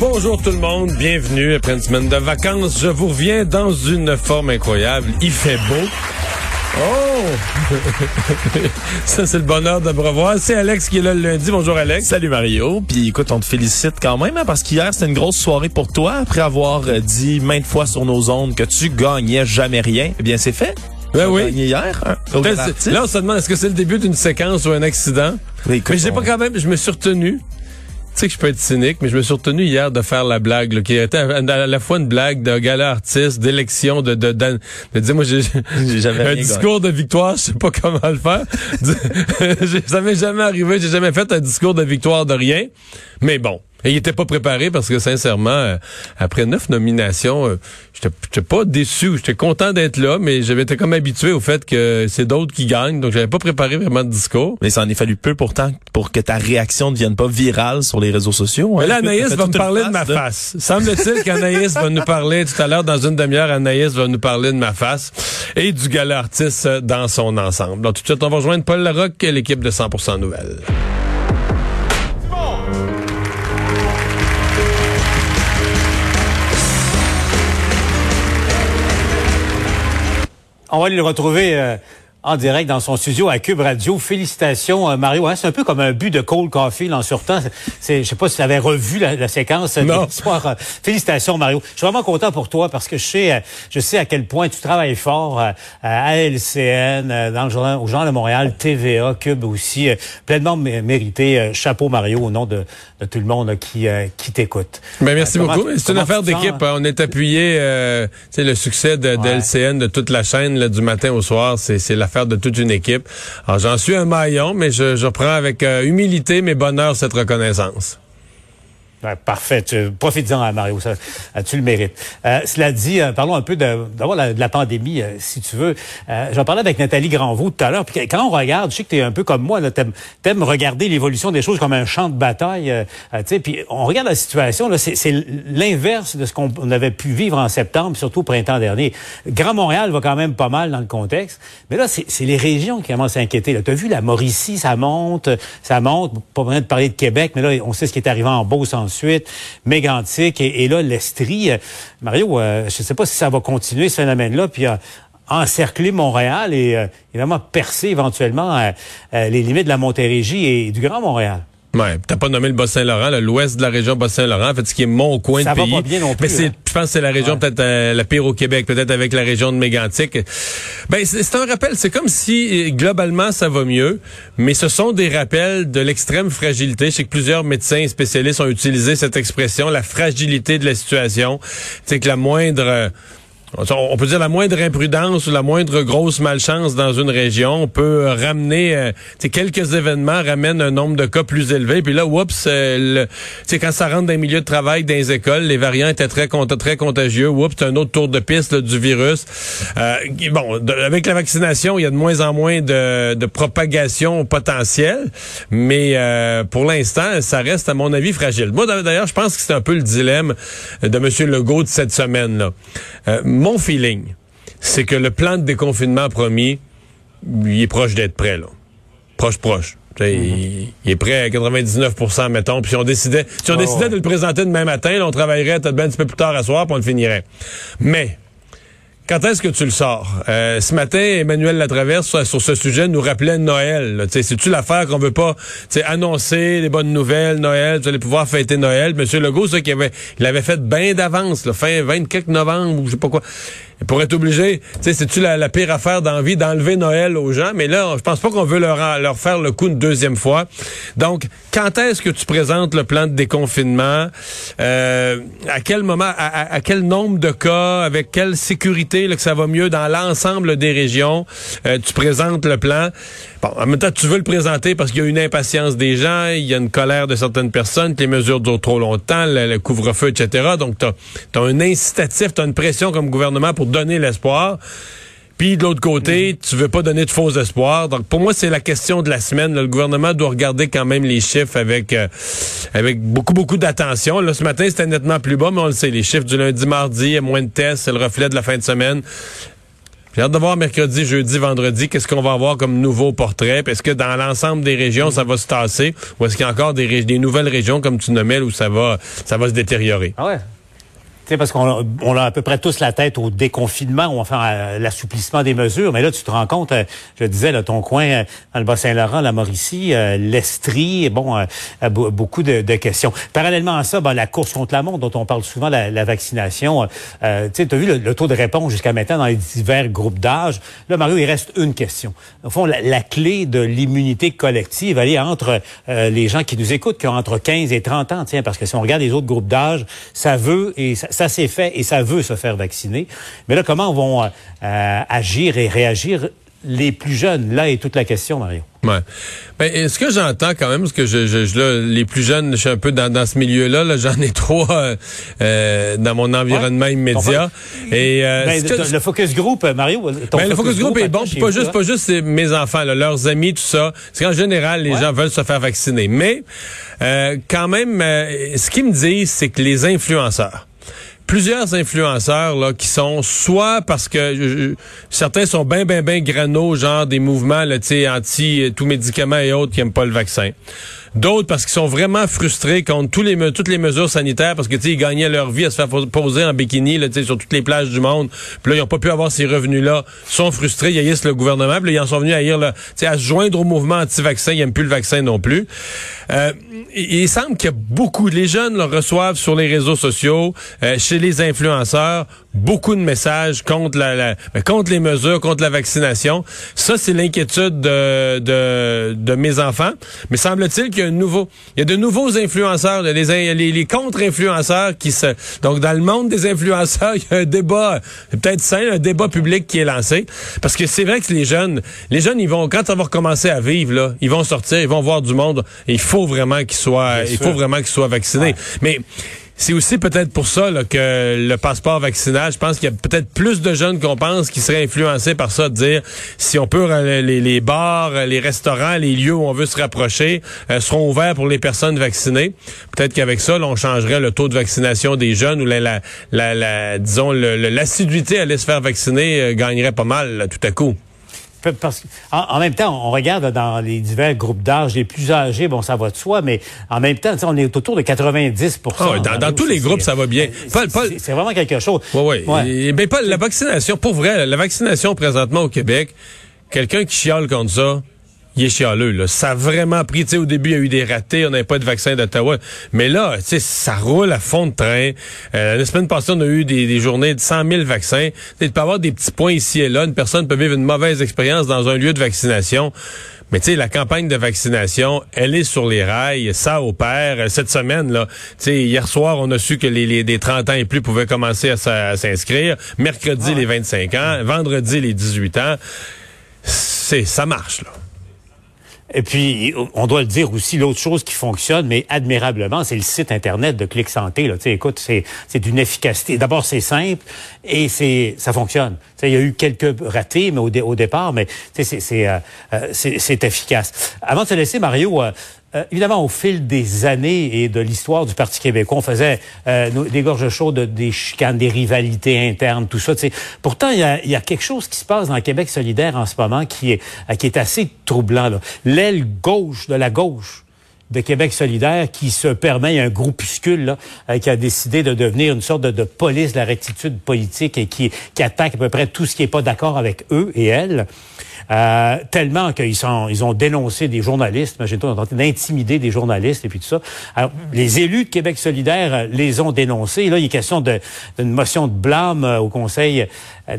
Bonjour tout le monde, bienvenue après une semaine de vacances. Je vous reviens dans une forme incroyable. Il fait beau. Oh! Ça, c'est le bonheur de me revoir. C'est Alex qui est là le lundi. Bonjour, Alex. Salut, Mario. Puis écoute, on te félicite quand même, hein, parce qu'hier, c'était une grosse soirée pour toi. Après avoir euh, dit maintes fois sur nos ondes que tu gagnais jamais rien, eh bien, c'est fait. Ben oui. gagné hier. hein, Là, on se demande, est-ce que c'est le début d'une séquence ou un accident? Mais écoute, mais j'ai pas quand même, je me suis retenu. Tu sais que je peux être cynique, mais je me suis retenu hier de faire la blague, là, qui était à, la fois une blague de gala artiste, d'élection, de, de, de, de dire, moi, j'ai un discours de victoire, je sais pas comment le faire. Ça m'est jamais arrivé, j'ai jamais fait un discours de victoire de rien. Mais bon. Et il était pas préparé parce que sincèrement, euh, après neuf nominations, euh, j'étais pas déçu, j'étais content d'être là, mais j'avais été comme habitué au fait que c'est d'autres qui gagnent, donc j'avais pas préparé vraiment de discours. Mais ça en est fallu peu pourtant pour que ta réaction ne devienne pas virale sur les réseaux sociaux. Mais hein. là, T'as Anaïs va me parler de ma face, là. face. Semble-t-il qu'Anaïs va nous parler tout à l'heure, dans une demi-heure, Anaïs va nous parler de ma face et du gala artiste dans son ensemble. Donc, tout de suite, on va rejoindre Paul Larocque, l'équipe de 100% Nouvelles. On va le retrouver euh, en direct dans son studio à Cube Radio. Félicitations, euh, Mario. Hein, c'est un peu comme un but de cold coffee là, en surtemps. C'est, je sais pas si tu avais revu la, la séquence euh, Non. soir. Félicitations, Mario. Je suis vraiment content pour toi parce que je sais, euh, je sais à quel point tu travailles fort à LCN, dans le journal, au Journal de Montréal, TVA, Cube aussi. pleinement mé- mérité. Chapeau, Mario, au nom de, de tout le monde qui, qui t'écoute. Ben, merci comment- beaucoup. C'est une affaire d'équipe. hein? On est appuyé, euh, tu sais, le succès de, de. LCN, de toute la chaîne, là, du matin au soir, c'est c'est de toute une équipe. Alors, j'en suis un maillon, mais je, je prends avec euh, humilité, mais bonheur, cette reconnaissance. Ouais, parfait. Profites-en, hein, Mario. Ça, euh, tu le mérites. Euh, cela dit, euh, parlons un peu de, d'abord la- de la pandémie, euh, si tu veux. J'en parlais avec Nathalie Granvaux tout à l'heure. Puis quand on regarde, je sais que tu es un peu comme moi. Tu aimes, regarder l'évolution des choses comme un champ de bataille. puis on regarde la situation. C'est, l'inverse de ce qu'on on avait pu vivre en septembre, surtout au printemps dernier. Grand Montréal va quand même pas mal dans le contexte. Mais là, c'est, les régions qui commencent à s'inquiéter. Tu as vu la Mauricie, ça monte, ça monte. Pas besoin de parler de Québec, mais là, on sait ce qui est arrivé en Beauce ensuite, Mégantic et, là, l'Estrie. Euh, Mario, euh, je ne sais pas si ça va continuer, ce phénomène-là, puis euh, encercler Montréal et euh, évidemment percer éventuellement les limites de la Montérégie et du Grand Montréal. Ouais, t'as pas nommé le Bas-Saint-Laurent, l'ouest de la région Bas-Saint-Laurent, en fait, ce qui est mon coin Ça de va pays. pas bien non plus, Mais c'est, hein. je pense que c'est la région Ouais. peut-être euh, la pire au Québec, peut-être avec la région de Mégantic. Ben, c'est, c'est un rappel. C'est comme si, euh, globalement, ça va mieux, mais ce sont des rappels de l'extrême fragilité. Je sais que plusieurs médecins et spécialistes ont utilisé cette expression, la fragilité de la situation. C'est que la moindre, euh, on peut dire la moindre imprudence ou la moindre grosse malchance dans une région peut ramener, euh, quelques événements ramènent un nombre de cas plus élevé. Puis là, oups, euh, quand ça rentre dans les milieux de travail, dans les écoles, les variants étaient très, très contagieux. Oups, c'est un autre tour de piste là, du virus. Euh, bon, avec la vaccination, il y a de moins en moins de, de propagation potentielle, mais euh, pour l'instant, ça reste, à mon avis, fragile. Moi, d'ailleurs, je pense que c'est un peu le dilemme de M. Legault cette semaine-là. Euh, mon feeling, c'est que le plan de déconfinement promis, il est proche d'être prêt, là. Proche, proche. Sais, il, il est prêt à 99% mettons. Puis si on décidait, si on décidait ouais. de le présenter demain matin, là, on travaillerait peut-être un petit peu plus tard à soir, puis on le finirait. Mais, quand est-ce que tu le sors? Euh, ce matin, Emmanuel Latraverse, sur, sur ce sujet, nous rappelait Noël. C'est-tu l'affaire qu'on veut pas annoncer des bonnes nouvelles, Noël, vous allez pouvoir fêter Noël? Monsieur Legault, ça, qu'il avait, avait fait bien d'avance, fin 24 novembre ou je sais pas quoi. Pourrait être obligé, tu sais, c'est-tu la, pire affaire d'envie d'enlever Noël aux gens? Mais là, je pense pas qu'on veut leur, leur faire le coup une deuxième fois. Donc, quand est-ce que tu présentes le plan de déconfinement? Euh, à quel moment, à, à- quel nombre de cas, avec quelle sécurité là, que ça va mieux dans l'ensemble des régions? euh, tu présentes le plan. Bon, en même temps, tu veux le présenter parce qu'il y a une impatience des gens, il y a une colère de certaines personnes, que les mesures durent trop longtemps, le, le couvre-feu, etc. Donc, tu as, un incitatif, tu as une pression comme gouvernement pour donner l'espoir. Puis de l'autre côté, tu veux pas donner de faux espoirs. Donc pour moi, c'est la question de la semaine. Le gouvernement doit regarder quand même les chiffres avec euh, avec beaucoup beaucoup d'attention. Là, ce matin, c'était nettement plus bas, mais on le sait, les chiffres du lundi, mardi, il y a moins de tests, c'est le reflet de la fin de semaine. J'ai hâte de voir mercredi, jeudi, vendredi, qu'est-ce qu'on va avoir comme nouveau portrait. Est-ce que dans l'ensemble des régions, ça va se tasser ou est-ce qu'il y a encore des, des nouvelles régions, comme tu nommais, où ça va, ça va se détériorer? Ah ouais? Parce qu'on on a à peu près tous la tête au déconfinement ou enfin à l'assouplissement des mesures. Mais là, tu te rends compte, euh, je disais, là, ton coin euh, dans le Bas-Saint-Laurent, la Mauricie, euh, l'Estrie, bon, beaucoup de, questions. Parallèlement à ça, ben, la course contre la montre, dont on parle souvent, la, la vaccination. tu as vu le, taux de réponse jusqu'à maintenant dans les divers groupes d'âge? Là, Mario, il reste une question. Au fond, la, clé de l'immunité collective, elle est entre les gens qui nous écoutent, qui ont entre 15 et 30 ans, tiens, parce que si on regarde les autres groupes d'âge, ça veut et ça, ça s'est fait et ça veut se faire vacciner. Mais là, comment vont euh, agir et réagir les plus jeunes? Là est toute la question, Mario. Ouais. Ben, ce que j'entends quand même, parce que je, je, là, les plus jeunes, je suis un peu dans, dans ce milieu-là. -là, J'en ai trois euh, euh, dans mon environnement immédiat. Et ben, le focus group, Mario. Ben, le focus group, est bon, pas juste, pas juste mes enfants, leurs amis, tout ça. C'est qu'en général, les gens veulent se faire vacciner. Mais quand même, ce qu'ils me disent, c'est que les influenceurs plusieurs influenceurs là qui sont soit parce que certains sont bien bien bien grano genre des mouvements tu sais anti euh, tout médicament et autres qui aiment pas le vaccin. D'autres parce qu'ils sont vraiment frustrés contre tous les toutes les mesures sanitaires parce que tu sais ils gagnaient leur vie à se faire poser en bikini là sur toutes les plages du monde. Puis là ils ont pas pu avoir ces revenus là, sont frustrés, ils haïssent le gouvernement, puis là, ils en sont venus à tu sais à se joindre au mouvement anti-vaccin, ils aiment plus le vaccin non plus. Euh, il, semble que beaucoup les jeunes le reçoivent sur les réseaux sociaux, euh, chez les influenceurs, beaucoup de messages contre la, ben, contre les mesures, contre la vaccination. Ça c'est l'inquiétude de, de, de mes enfants, mais semble-t-il y a nouveau, il y a de nouveaux influenceurs, les, les, les contre-influenceurs qui se, donc dans le monde des influenceurs, il y a un débat, peut-être sain, un débat public qui est lancé, parce que c'est vrai que les jeunes, les jeunes, ils vont, quand ça va recommencer à vivre là, ils vont sortir, ils vont voir du monde, et il faut vraiment qu'ils soient, il faut vraiment qu'ils soient vaccinés. Mais c'est aussi peut-être pour ça que le passeport vaccinal, je pense qu'il y a peut-être plus de jeunes qu'on pense qui seraient influencés par ça, de dire si on peut les, les bars, les restaurants, les lieux où on veut se rapprocher euh, seront ouverts pour les personnes vaccinées. Peut-être qu'avec ça, on changerait le taux de vaccination des jeunes ou la, la, disons l'assiduité à aller se faire vacciner euh, gagnerait pas mal tout à coup. Parce en, même temps, on regarde dans les divers groupes d'âge, les plus âgés, bon, ça va de soi, mais en même temps, on est autour de 90 ah dans, dans tous les groupes, ça va bien. C'est vraiment quelque chose. Oui, oui. Ben, la vaccination, pour vrai, la vaccination présentement au Québec, quelqu'un qui chiale contre ça, il est chialeux. Là. Ça a vraiment pris. au début, il y a eu des ratés. On n'avait pas de vaccin d'Ottawa. Mais là, ça roule à fond de train. Euh, la semaine passée, on a eu des, journées de 100 000 vaccins. Il peut avoir des petits points ici et là. Une personne peut vivre une mauvaise expérience dans un lieu de vaccination. Mais tu sais, la campagne de vaccination, elle est sur les rails, ça opère. Cette semaine, là, tu sais, hier soir, on a su que les, les des 30 ans et plus pouvaient commencer à, s'inscrire. Mercredi, les 25 ans. Vendredi, les 18 ans. C'est, ça marche, là. Et puis, on doit le dire aussi, l'autre chose qui fonctionne, mais admirablement, c'est le site Internet de Clic Santé. Là. écoute, c'est, c'est d'une efficacité. D'abord, c'est simple et c'est ça fonctionne. il y a eu quelques ratés mais au, au départ, mais c'est, c'est, euh, euh, c'est, c'est efficace. Avant de se laisser, Mario, euh, euh, évidemment, au fil des années et de l'histoire du Parti québécois, on faisait euh, des gorges chaudes, des chicanes, des rivalités internes, tout ça. Pourtant, il y, a, quelque chose qui se passe dans Québec solidaire en ce moment qui est, euh, assez troublant. L'aile gauche de la gauche de Québec solidaire qui se permet, un groupuscule là, qui a décidé de devenir une sorte de, de police de la rectitude politique et qui, qui attaque à peu près tout ce qui n'est pas d'accord avec eux et elles. Euh, tellement qu'ils sont, ils ont dénoncé des journalistes, imagine-toi, on d'intimider des journalistes et puis tout ça. Alors, les élus de Québec solidaire euh, les ont dénoncés. là, il est question d'une motion de blâme euh, au Conseil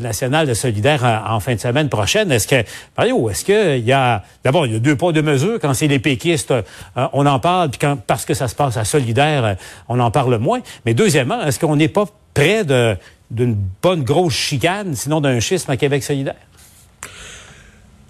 national de solidaire en, fin de semaine prochaine. Est-ce que, Mario, est-ce qu'il y a, d'abord, il y a deux pas, deux mesures. Quand c'est les péquistes, on en parle, puis quand, parce que ça se passe à solidaire, on en parle moins. Mais deuxièmement, est-ce qu'on n'est pas près d'une bonne grosse chicane, sinon d'un schisme à Québec solidaire?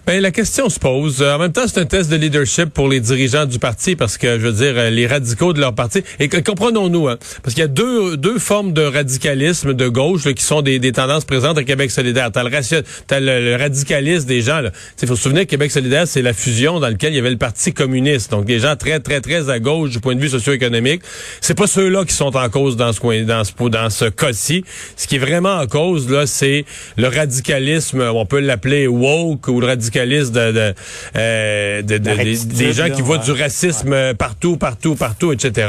Ben, la question se pose. En même temps, c'est un test de leadership pour les dirigeants du parti parce que, je veux dire, les radicaux de leur parti. Et comprenons-nous, hein, parce qu'il y a deux, deux formes de radicalisme de gauche qui sont des, des, tendances présentes à Québec solidaire. T'as le, as le, radicalisme des gens. Il faut se souvenir que Québec solidaire, c'est la fusion dans laquelle il y avait le Parti communiste. Donc, des gens très, très, très à gauche du point de vue socio-économique. C'est pas ceux-là qui sont en cause dans ce coin, dans ce, dans ce cas-ci. Ce qui est vraiment en cause, là, c'est le radicalisme, on peut l'appeler woke ou le radicalisme de, euh, des gens qui voient du racisme partout, partout, partout, etc.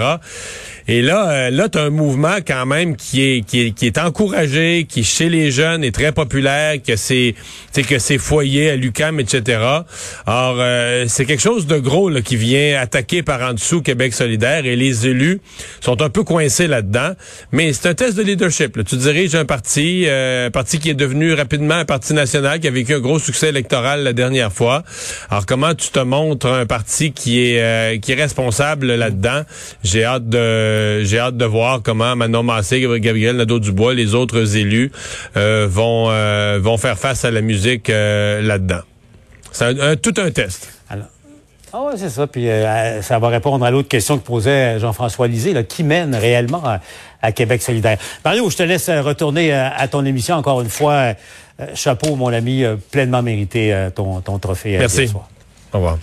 Et là, euh, là, tu as un mouvement quand même qui est, qui est, qui est encouragé, qui chez les jeunes est très populaire, que c'est que c'est foyers à l'UCAM, etc. Alors, euh, c'est quelque chose de gros là, qui vient attaquer par en dessous Québec solidaire et les élus sont un peu coincés là-dedans. Mais c'est un test de leadership. Là. Tu diriges un parti, euh, un parti qui est devenu rapidement un parti national, qui a vécu un gros succès électoral la dernière fois. Alors, comment tu te montres un parti qui est, qui est responsable là-dedans? J'ai hâte de euh, j'ai hâte de voir comment Manon Massé, Gabriel Nadeau-Dubois, les autres élus euh, vont euh, vont faire face à la musique là-dedans. C'est tout un test. ah oui, c'est ça. Puis ça va répondre à l'autre question que posait Jean-François Lisée, qui mène réellement à, Québec solidaire? Mario, je te laisse retourner à, ton émission encore une fois. chapeau, mon ami, pleinement mérité ton, ton trophée. Merci. Au revoir.